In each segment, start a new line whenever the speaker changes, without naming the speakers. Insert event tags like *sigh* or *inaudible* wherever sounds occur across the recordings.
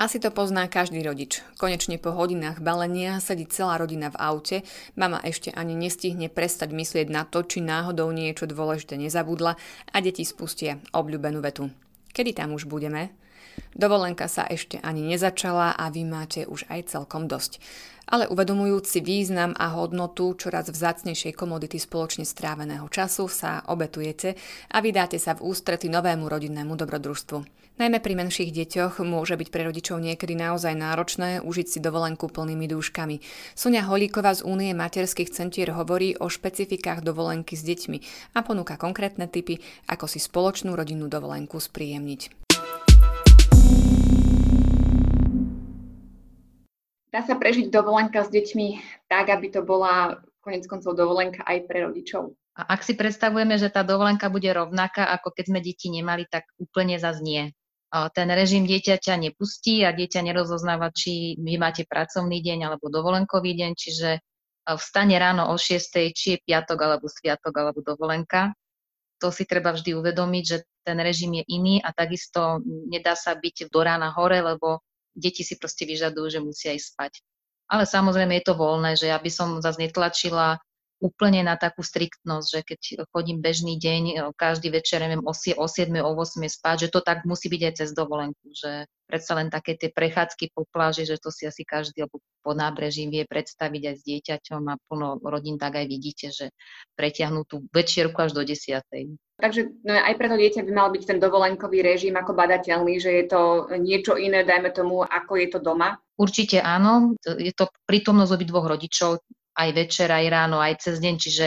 Asi to pozná každý rodič. Konečne po hodinách balenia sedí celá rodina v aute, mama ešte ani nestihne prestať myslieť na to, či náhodou niečo dôležité nezabudla a deti spustia obľúbenú vetu. Kedy tam už budeme? Dovolenka sa ešte ani nezačala a vy máte už aj celkom dosť. Ale uvedomujúci význam a hodnotu čoraz vzácnejšej komodity spoločne stráveného času sa obetujete a vydáte sa v ústrety novému rodinnému dobrodružstvu. Najmä pri menších deťoch môže byť pre rodičov niekedy naozaj náročné užiť si dovolenku plnými dúškami. Sonia Holíková z Únie materských centier hovorí o špecifikách dovolenky s deťmi a ponúka konkrétne typy, ako si spoločnú rodinnú dovolenku spríjemniť.
Dá sa prežiť dovolenka s deťmi tak, aby to bola konec koncov dovolenka aj pre rodičov?
A ak si predstavujeme, že tá dovolenka bude rovnaká, ako keď sme deti nemali, tak úplne zase nie ten režim dieťaťa nepustí a dieťa nerozoznáva, či vy máte pracovný deň alebo dovolenkový deň, čiže vstane ráno o 6, či je piatok alebo sviatok alebo dovolenka. To si treba vždy uvedomiť, že ten režim je iný a takisto nedá sa byť do rána hore, lebo deti si proste vyžadujú, že musia ísť spať. Ale samozrejme je to voľné, že ja by som zase netlačila úplne na takú striktnosť, že keď chodím bežný deň, e, každý večer, neviem, o, 7, o 8 spať, že to tak musí byť aj cez dovolenku, že predsa len také tie prechádzky po pláži, že to si asi každý alebo po nábreží vie predstaviť aj s dieťaťom a plno rodín tak aj vidíte, že pretiahnú tú večierku až do desiatej.
Takže no aj pre to dieťa by mal byť ten dovolenkový režim ako badateľný, že je to niečo iné, dajme tomu, ako je to doma?
Určite áno. Je to prítomnosť obidvoch rodičov, aj večer, aj ráno, aj cez deň, čiže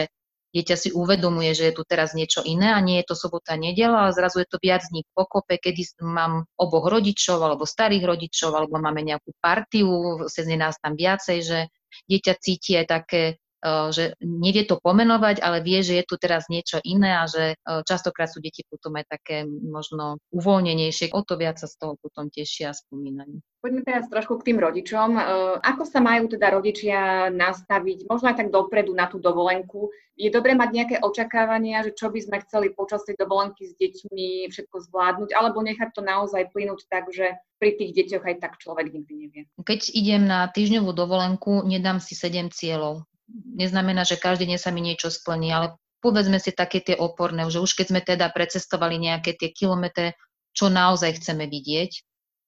dieťa si uvedomuje, že je tu teraz niečo iné a nie je to sobota, nedela, ale zrazu je to viac dní pokope, kedy mám oboch rodičov alebo starých rodičov, alebo máme nejakú partiu, sezne nás tam viacej, že dieťa cíti aj také že nevie to pomenovať, ale vie, že je tu teraz niečo iné a že eh, častokrát sú deti potom aj také možno uvoľnenejšie. O to viac sa z toho potom tešia a spomínajú.
Poďme teraz trošku k tým rodičom. Eh, ako sa majú teda rodičia nastaviť, možno aj tak dopredu na tú dovolenku? Je dobré mať nejaké očakávania, že čo by sme chceli počas tej dovolenky s deťmi všetko zvládnuť, alebo nechať to naozaj plynúť tak, že pri tých deťoch aj tak človek nikdy nevie.
Keď idem na týždňovú dovolenku, nedám si sedem cieľov neznamená, že každý deň sa mi niečo splní, ale povedzme si také tie oporné, že už keď sme teda precestovali nejaké tie kilometre, čo naozaj chceme vidieť,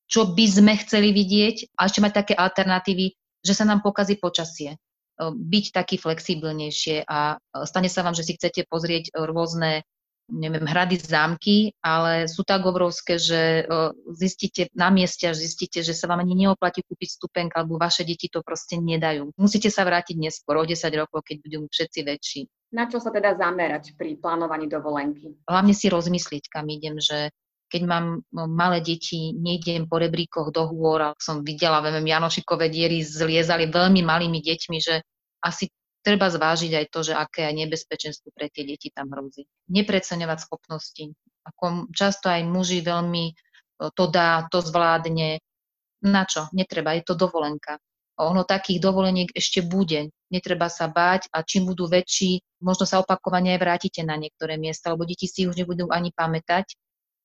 čo by sme chceli vidieť a ešte mať také alternatívy, že sa nám pokazí počasie. Byť taký flexibilnejšie a stane sa vám, že si chcete pozrieť rôzne neviem, hrady, zámky, ale sú tak obrovské, že zistíte na mieste, až zistíte, že sa vám ani neoplatí kúpiť stupenk, alebo vaše deti to proste nedajú. Musíte sa vrátiť neskôr, o 10 rokov, keď budú všetci väčší.
Na čo sa teda zamerať pri plánovaní dovolenky?
Hlavne si rozmyslieť, kam idem, že keď mám malé deti, nejdem po rebríkoch do hôr, som videla, viem, Janošikové diery zliezali veľmi malými deťmi, že asi treba zvážiť aj to, že aké aj nebezpečenstvo pre tie deti tam hrozí. Nepreceňovať schopnosti. Ako často aj muži veľmi e, to dá, to zvládne. Na čo? Netreba, je to dovolenka. Ono takých dovoleniek ešte bude. Netreba sa báť a čím budú väčší, možno sa opakovane aj vrátite na niektoré miesta, lebo deti si už nebudú ani pamätať.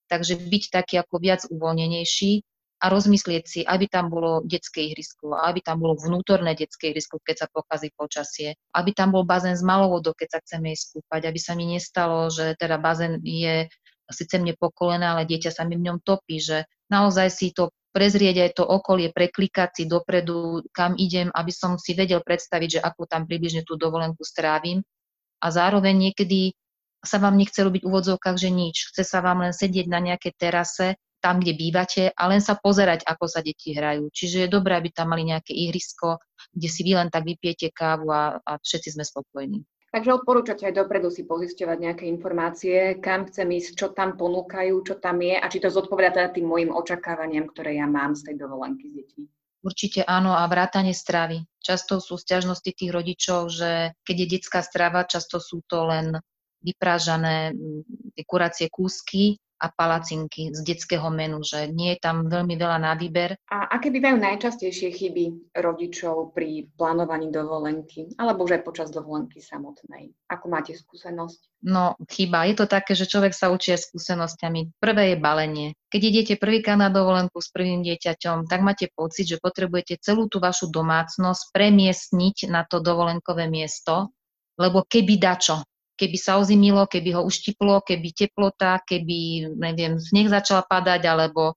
Takže byť taký ako viac uvoľnenejší a rozmyslieť si, aby tam bolo detské ihrisko, aby tam bolo vnútorné detské ihrisko, keď sa pokazí počasie, aby tam bol bazén s malou vodou, keď sa chceme ísť skúpať, aby sa mi nestalo, že teda bazén je síce mne pokolené, ale dieťa sa mi v ňom topí, že naozaj si to prezrieť aj to okolie, preklikať si dopredu, kam idem, aby som si vedel predstaviť, že ako tam približne tú dovolenku strávim. A zároveň niekedy sa vám nechce robiť v úvodzovkách, že nič. Chce sa vám len sedieť na nejaké terase tam, kde bývate a len sa pozerať, ako sa deti hrajú. Čiže je dobré, aby tam mali nejaké ihrisko, kde si vy len tak vypijete kávu a, a všetci sme spokojní.
Takže odporúčate aj dopredu si pozisťovať nejaké informácie, kam chcem ísť, čo tam ponúkajú, čo tam je a či to zodpoveda teda tým môjim očakávaniam, ktoré ja mám z tej dovolenky s deťmi.
Určite áno a vrátanie stravy. Často sú stiažnosti tých rodičov, že keď je detská strava, často sú to len vyprážané tie kuracie kúsky a palacinky z detského menu, že nie je tam veľmi veľa na výber.
A aké bývajú najčastejšie chyby rodičov pri plánovaní dovolenky, alebo už aj počas dovolenky samotnej? Ako máte skúsenosť?
No, chyba. Je to také, že človek sa učí skúsenosťami. Prvé je balenie. Keď idete prvýkrát na dovolenku s prvým dieťaťom, tak máte pocit, že potrebujete celú tú vašu domácnosť premiestniť na to dovolenkové miesto, lebo keby dačo, keby sa ozimilo, keby ho uštiplo, keby teplota, keby, neviem, sneh začal padať, alebo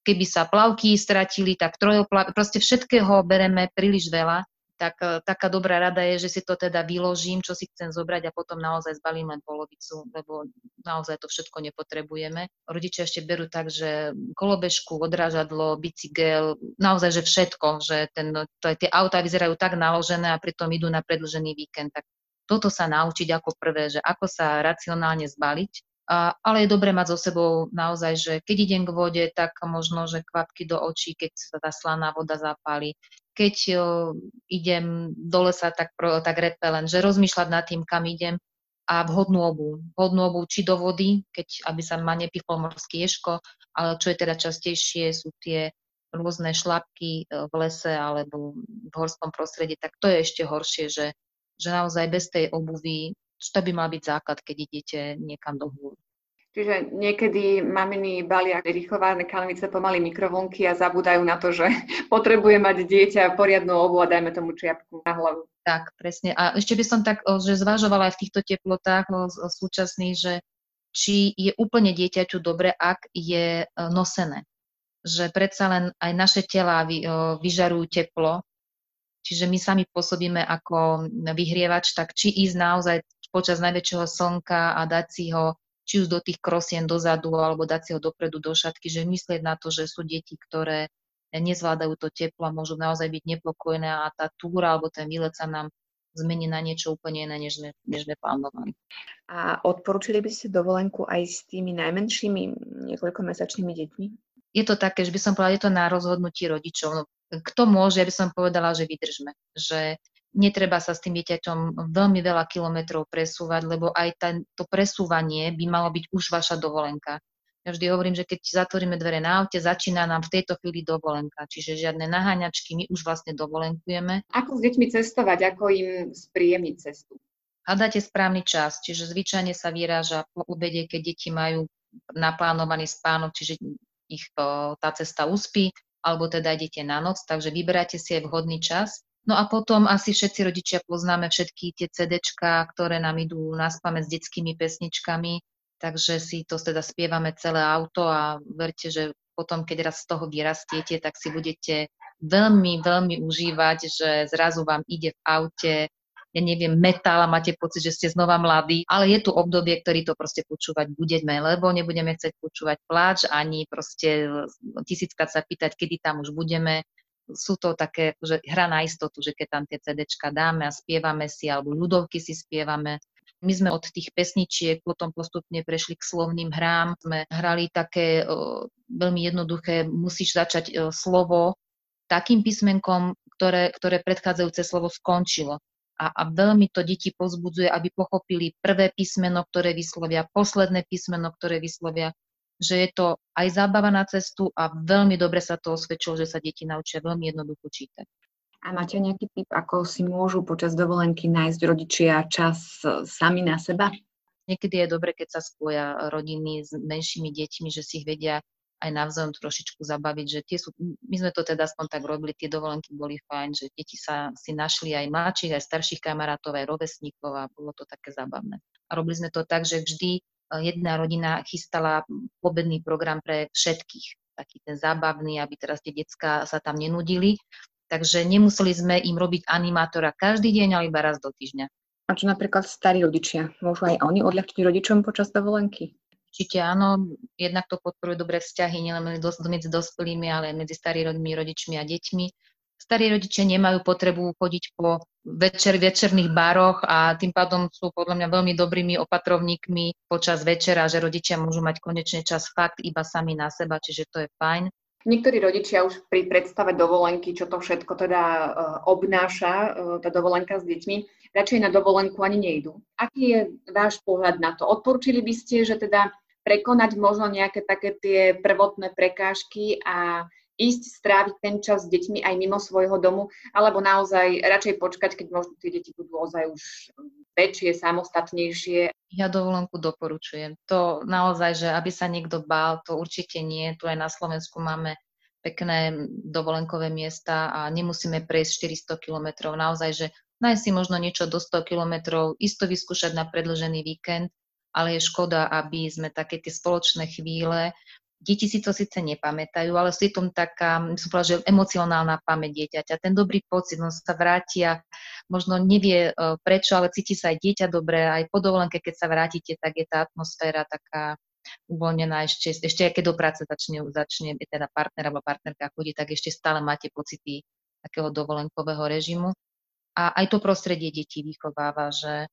keby sa plavky stratili, tak trojoplav, proste všetkého bereme príliš veľa, tak e, taká dobrá rada je, že si to teda vyložím, čo si chcem zobrať a potom naozaj zbalím len polovicu, lebo naozaj to všetko nepotrebujeme. Rodičia ešte berú tak, že kolobežku, odrážadlo, bicykel, naozaj, že všetko, že ten, to, tie autá vyzerajú tak naložené a pritom idú na predlžený víkend, tak toto sa naučiť ako prvé, že ako sa racionálne zbaliť. A, ale je dobre mať so sebou naozaj, že keď idem k vode, tak možno, že kvapky do očí, keď sa tá slaná voda zapáli. Keď o, idem do lesa, tak, pro, tak repelen, že rozmýšľať nad tým, kam idem a vhodnú obu. Vhodnú obu či do vody, keď, aby sa ma nepichol morský ješko, ale čo je teda častejšie, sú tie rôzne šlapky e, v lese alebo v horskom prostredí, tak to je ešte horšie, že že naozaj bez tej obuvy, to by mal byť základ, keď idete niekam do hôr.
Čiže niekedy maminy balia rýchlovárne kanvice pomaly mikrovlnky a zabúdajú na to, že *laughs* potrebuje mať dieťa poriadnu obu a dajme tomu čiapku na hlavu.
Tak, presne. A ešte by som tak, že zvažovala aj v týchto teplotách súčasných, že či je úplne dieťaťu dobre, ak je e, nosené. Že predsa len aj naše tela vyžarujú teplo čiže my sami pôsobíme ako vyhrievač, tak či ísť naozaj počas najväčšieho slnka a dať si ho či už do tých krosien dozadu, alebo dať si ho dopredu do šatky, že myslieť na to, že sú deti, ktoré nezvládajú to teplo a môžu naozaj byť nepokojné a tá túra alebo ten výlet sa nám zmení na niečo úplne iné, než sme, než sme plánovali.
A odporúčili by ste dovolenku aj s tými najmenšími niekoľkomesačnými deťmi?
Je to také, že by som povedala, je to na rozhodnutí rodičov. No, kto môže, ja by som povedala, že vydržme. Že netreba sa s tým dieťaťom veľmi veľa kilometrov presúvať, lebo aj ten, to presúvanie by malo byť už vaša dovolenka. Ja vždy hovorím, že keď zatvoríme dvere na aute, začína nám v tejto chvíli dovolenka. Čiže žiadne naháňačky, my už vlastne dovolenkujeme.
Ako s deťmi cestovať, ako im spríjemniť cestu?
Hľadáte správny čas, čiže zvyčajne sa vyráža po obede, keď deti majú naplánovaný spánok, čiže ich tá cesta uspí alebo teda idete na noc, takže vyberáte si aj vhodný čas. No a potom asi všetci rodičia poznáme všetky tie CDčka, ktoré nám idú na spame s detskými pesničkami, takže si to teda spievame celé auto a verte, že potom, keď raz z toho vyrastiete, tak si budete veľmi, veľmi užívať, že zrazu vám ide v aute ja neviem, metal a máte pocit, že ste znova mladí, ale je tu obdobie, ktorý to proste počúvať budeme, lebo nebudeme chcieť počúvať pláč, ani proste tisíckrát sa pýtať, kedy tam už budeme. Sú to také, že hra na istotu, že keď tam tie CDčka dáme a spievame si, alebo ľudovky si spievame, my sme od tých pesničiek potom postupne prešli k slovným hrám. Sme hrali také o, veľmi jednoduché, musíš začať o, slovo takým písmenkom, ktoré, ktoré predchádzajúce slovo skončilo a, a veľmi to deti pozbudzuje, aby pochopili prvé písmeno, ktoré vyslovia, posledné písmeno, ktoré vyslovia, že je to aj zábava na cestu a veľmi dobre sa to osvedčilo, že sa deti naučia veľmi jednoducho čítať.
A máte nejaký tip, ako si môžu počas dovolenky nájsť rodičia čas e, sami na seba?
Niekedy je dobre, keď sa spoja rodiny s menšími deťmi, že si ich vedia aj navzájom trošičku zabaviť, že tie sú, my sme to teda aspoň tak robili, tie dovolenky boli fajn, že deti sa si našli aj mladších, aj starších kamarátov, aj rovesníkov a bolo to také zábavné. A robili sme to tak, že vždy e, jedna rodina chystala pobedný program pre všetkých, taký ten zábavný, aby teraz tie decka sa tam nenudili. Takže nemuseli sme im robiť animátora každý deň, ale iba raz do týždňa.
A čo napríklad starí rodičia? Môžu aj oni odľahčiť rodičom počas dovolenky?
Určite áno, jednak to podporuje dobré vzťahy nielen medzi dospelými, ale medzi starými rodičmi a deťmi. Starí rodičia nemajú potrebu chodiť po večer, večerných baroch a tým pádom sú podľa mňa veľmi dobrými opatrovníkmi počas večera, že rodičia môžu mať konečne čas fakt iba sami na seba, čiže to je fajn.
Niektorí rodičia už pri predstave dovolenky, čo to všetko teda uh, obnáša, uh, tá dovolenka s deťmi, radšej na dovolenku ani nejdu. Aký je váš pohľad na to? Odporúčili by ste, že teda prekonať možno nejaké také tie prvotné prekážky a ísť stráviť ten čas s deťmi aj mimo svojho domu, alebo naozaj radšej počkať, keď možno tie deti budú ozaj už väčšie, samostatnejšie.
Ja dovolenku doporučujem. To naozaj, že aby sa niekto bál, to určite nie. Tu aj na Slovensku máme pekné dovolenkové miesta a nemusíme prejsť 400 kilometrov. Naozaj, že nájsť si možno niečo do 100 kilometrov, isto vyskúšať na predlžený víkend, ale je škoda, aby sme také tie spoločné chvíle Deti si to síce nepamätajú, ale je tom taká, som povedala, že emocionálna pamäť dieťaťa. Ten dobrý pocit, on sa vráti a možno nevie e, prečo, ale cíti sa aj dieťa dobre. Aj po dovolenke, keď sa vrátite, tak je tá atmosféra taká uvoľnená ešte, ešte keď do práce začne, začne teda partner alebo partnerka chodí, tak ešte stále máte pocity takého dovolenkového režimu. A aj to prostredie detí vychováva, že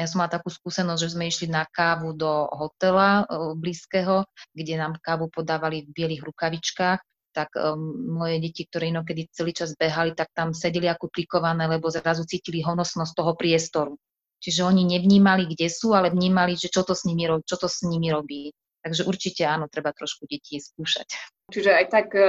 ja som mala takú skúsenosť, že sme išli na kávu do hotela e, blízkeho, kde nám kávu podávali v bielých rukavičkách, tak um, moje deti, ktoré inokedy celý čas behali, tak tam sedeli ako klikované, lebo zrazu cítili honosnosť toho priestoru. Čiže oni nevnímali, kde sú, ale vnímali, že čo to s nimi, čo to s nimi robí. Takže určite áno, treba trošku detí skúšať.
Čiže aj tak e,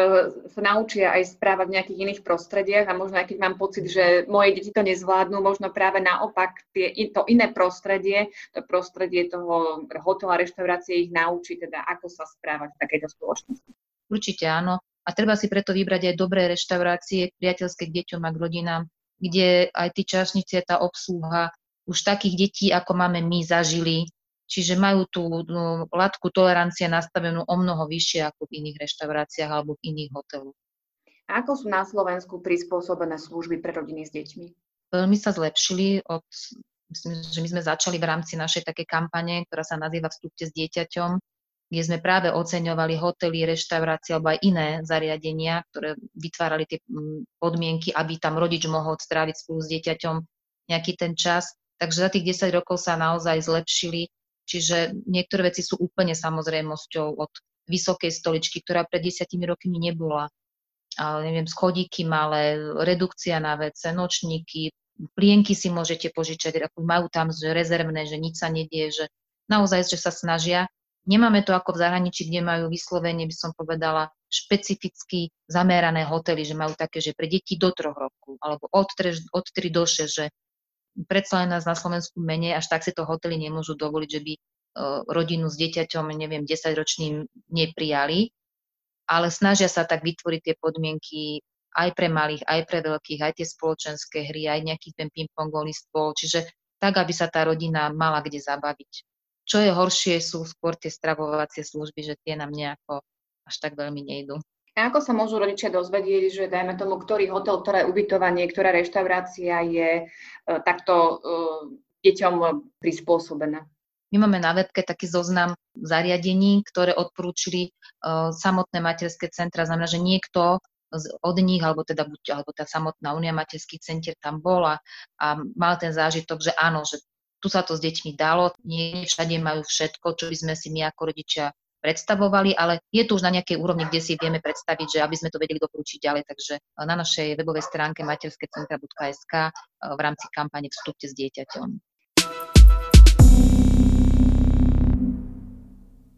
sa naučia aj správať v nejakých iných prostrediach a možno aj keď mám pocit, že moje deti to nezvládnu, možno práve naopak tie, to iné prostredie, to prostredie toho hotela, reštaurácie ich naučí teda, ako sa správať v takejto spoločnosti.
Určite áno. A treba si preto vybrať aj dobré reštaurácie, priateľské k deťom a k rodinám, kde aj tí čašníci, tá obsluha už takých detí, ako máme my, zažili, čiže majú tú no, latku tolerancie nastavenú o mnoho vyššie ako v iných reštauráciách alebo v iných hoteloch.
A ako sú na Slovensku prispôsobené služby pre rodiny s deťmi?
Veľmi sa zlepšili od, myslím, že my sme začali v rámci našej také kampane, ktorá sa nazýva Vstupte s dieťaťom, kde sme práve oceňovali hotely, reštaurácie alebo aj iné zariadenia, ktoré vytvárali tie podmienky, aby tam rodič mohol stráviť spolu s dieťaťom nejaký ten čas. Takže za tých 10 rokov sa naozaj zlepšili Čiže niektoré veci sú úplne samozrejmosťou od vysokej stoličky, ktorá pred desiatimi rokmi nebola. Ale neviem, schodíky malé, redukcia na vece, nočníky, plienky si môžete požičať, ako majú tam že rezervné, že nič sa nedie, že naozaj, že sa snažia. Nemáme to ako v zahraničí, kde majú vyslovene, by som povedala, špecificky zamerané hotely, že majú také, že pre deti do troch rokov, alebo od 3, od 3 do 6, že predsa len nás na Slovensku menej, až tak si to hotely nemôžu dovoliť, že by e, rodinu s dieťaťom, neviem, 10-ročným neprijali, ale snažia sa tak vytvoriť tie podmienky aj pre malých, aj pre veľkých, aj tie spoločenské hry, aj nejaký ten ping-pongový stôl, čiže tak, aby sa tá rodina mala kde zabaviť. Čo je horšie, sú skôr tie stravovacie služby, že tie nám nejako až tak veľmi nejdu.
A ako sa môžu rodičia dozvedieť, že dajme tomu, ktorý hotel, ktoré ubytovanie, ktorá reštaurácia je e, takto e, deťom prispôsobená?
My máme na webke taký zoznam zariadení, ktoré odporúčili e, samotné materské centra. Znamená, že niekto od nich, alebo teda buď, alebo tá samotná Unia materských centier tam bola a mal ten zážitok, že áno, že tu sa to s deťmi dalo, nie všade majú všetko, čo by sme si my ako rodičia predstavovali, ale je to už na nejakej úrovni, kde si vieme predstaviť, že aby sme to vedeli doporučiť ďalej. Takže na našej webovej stránke materskececentra.sk v rámci kampane Vstupte s dieťaťom.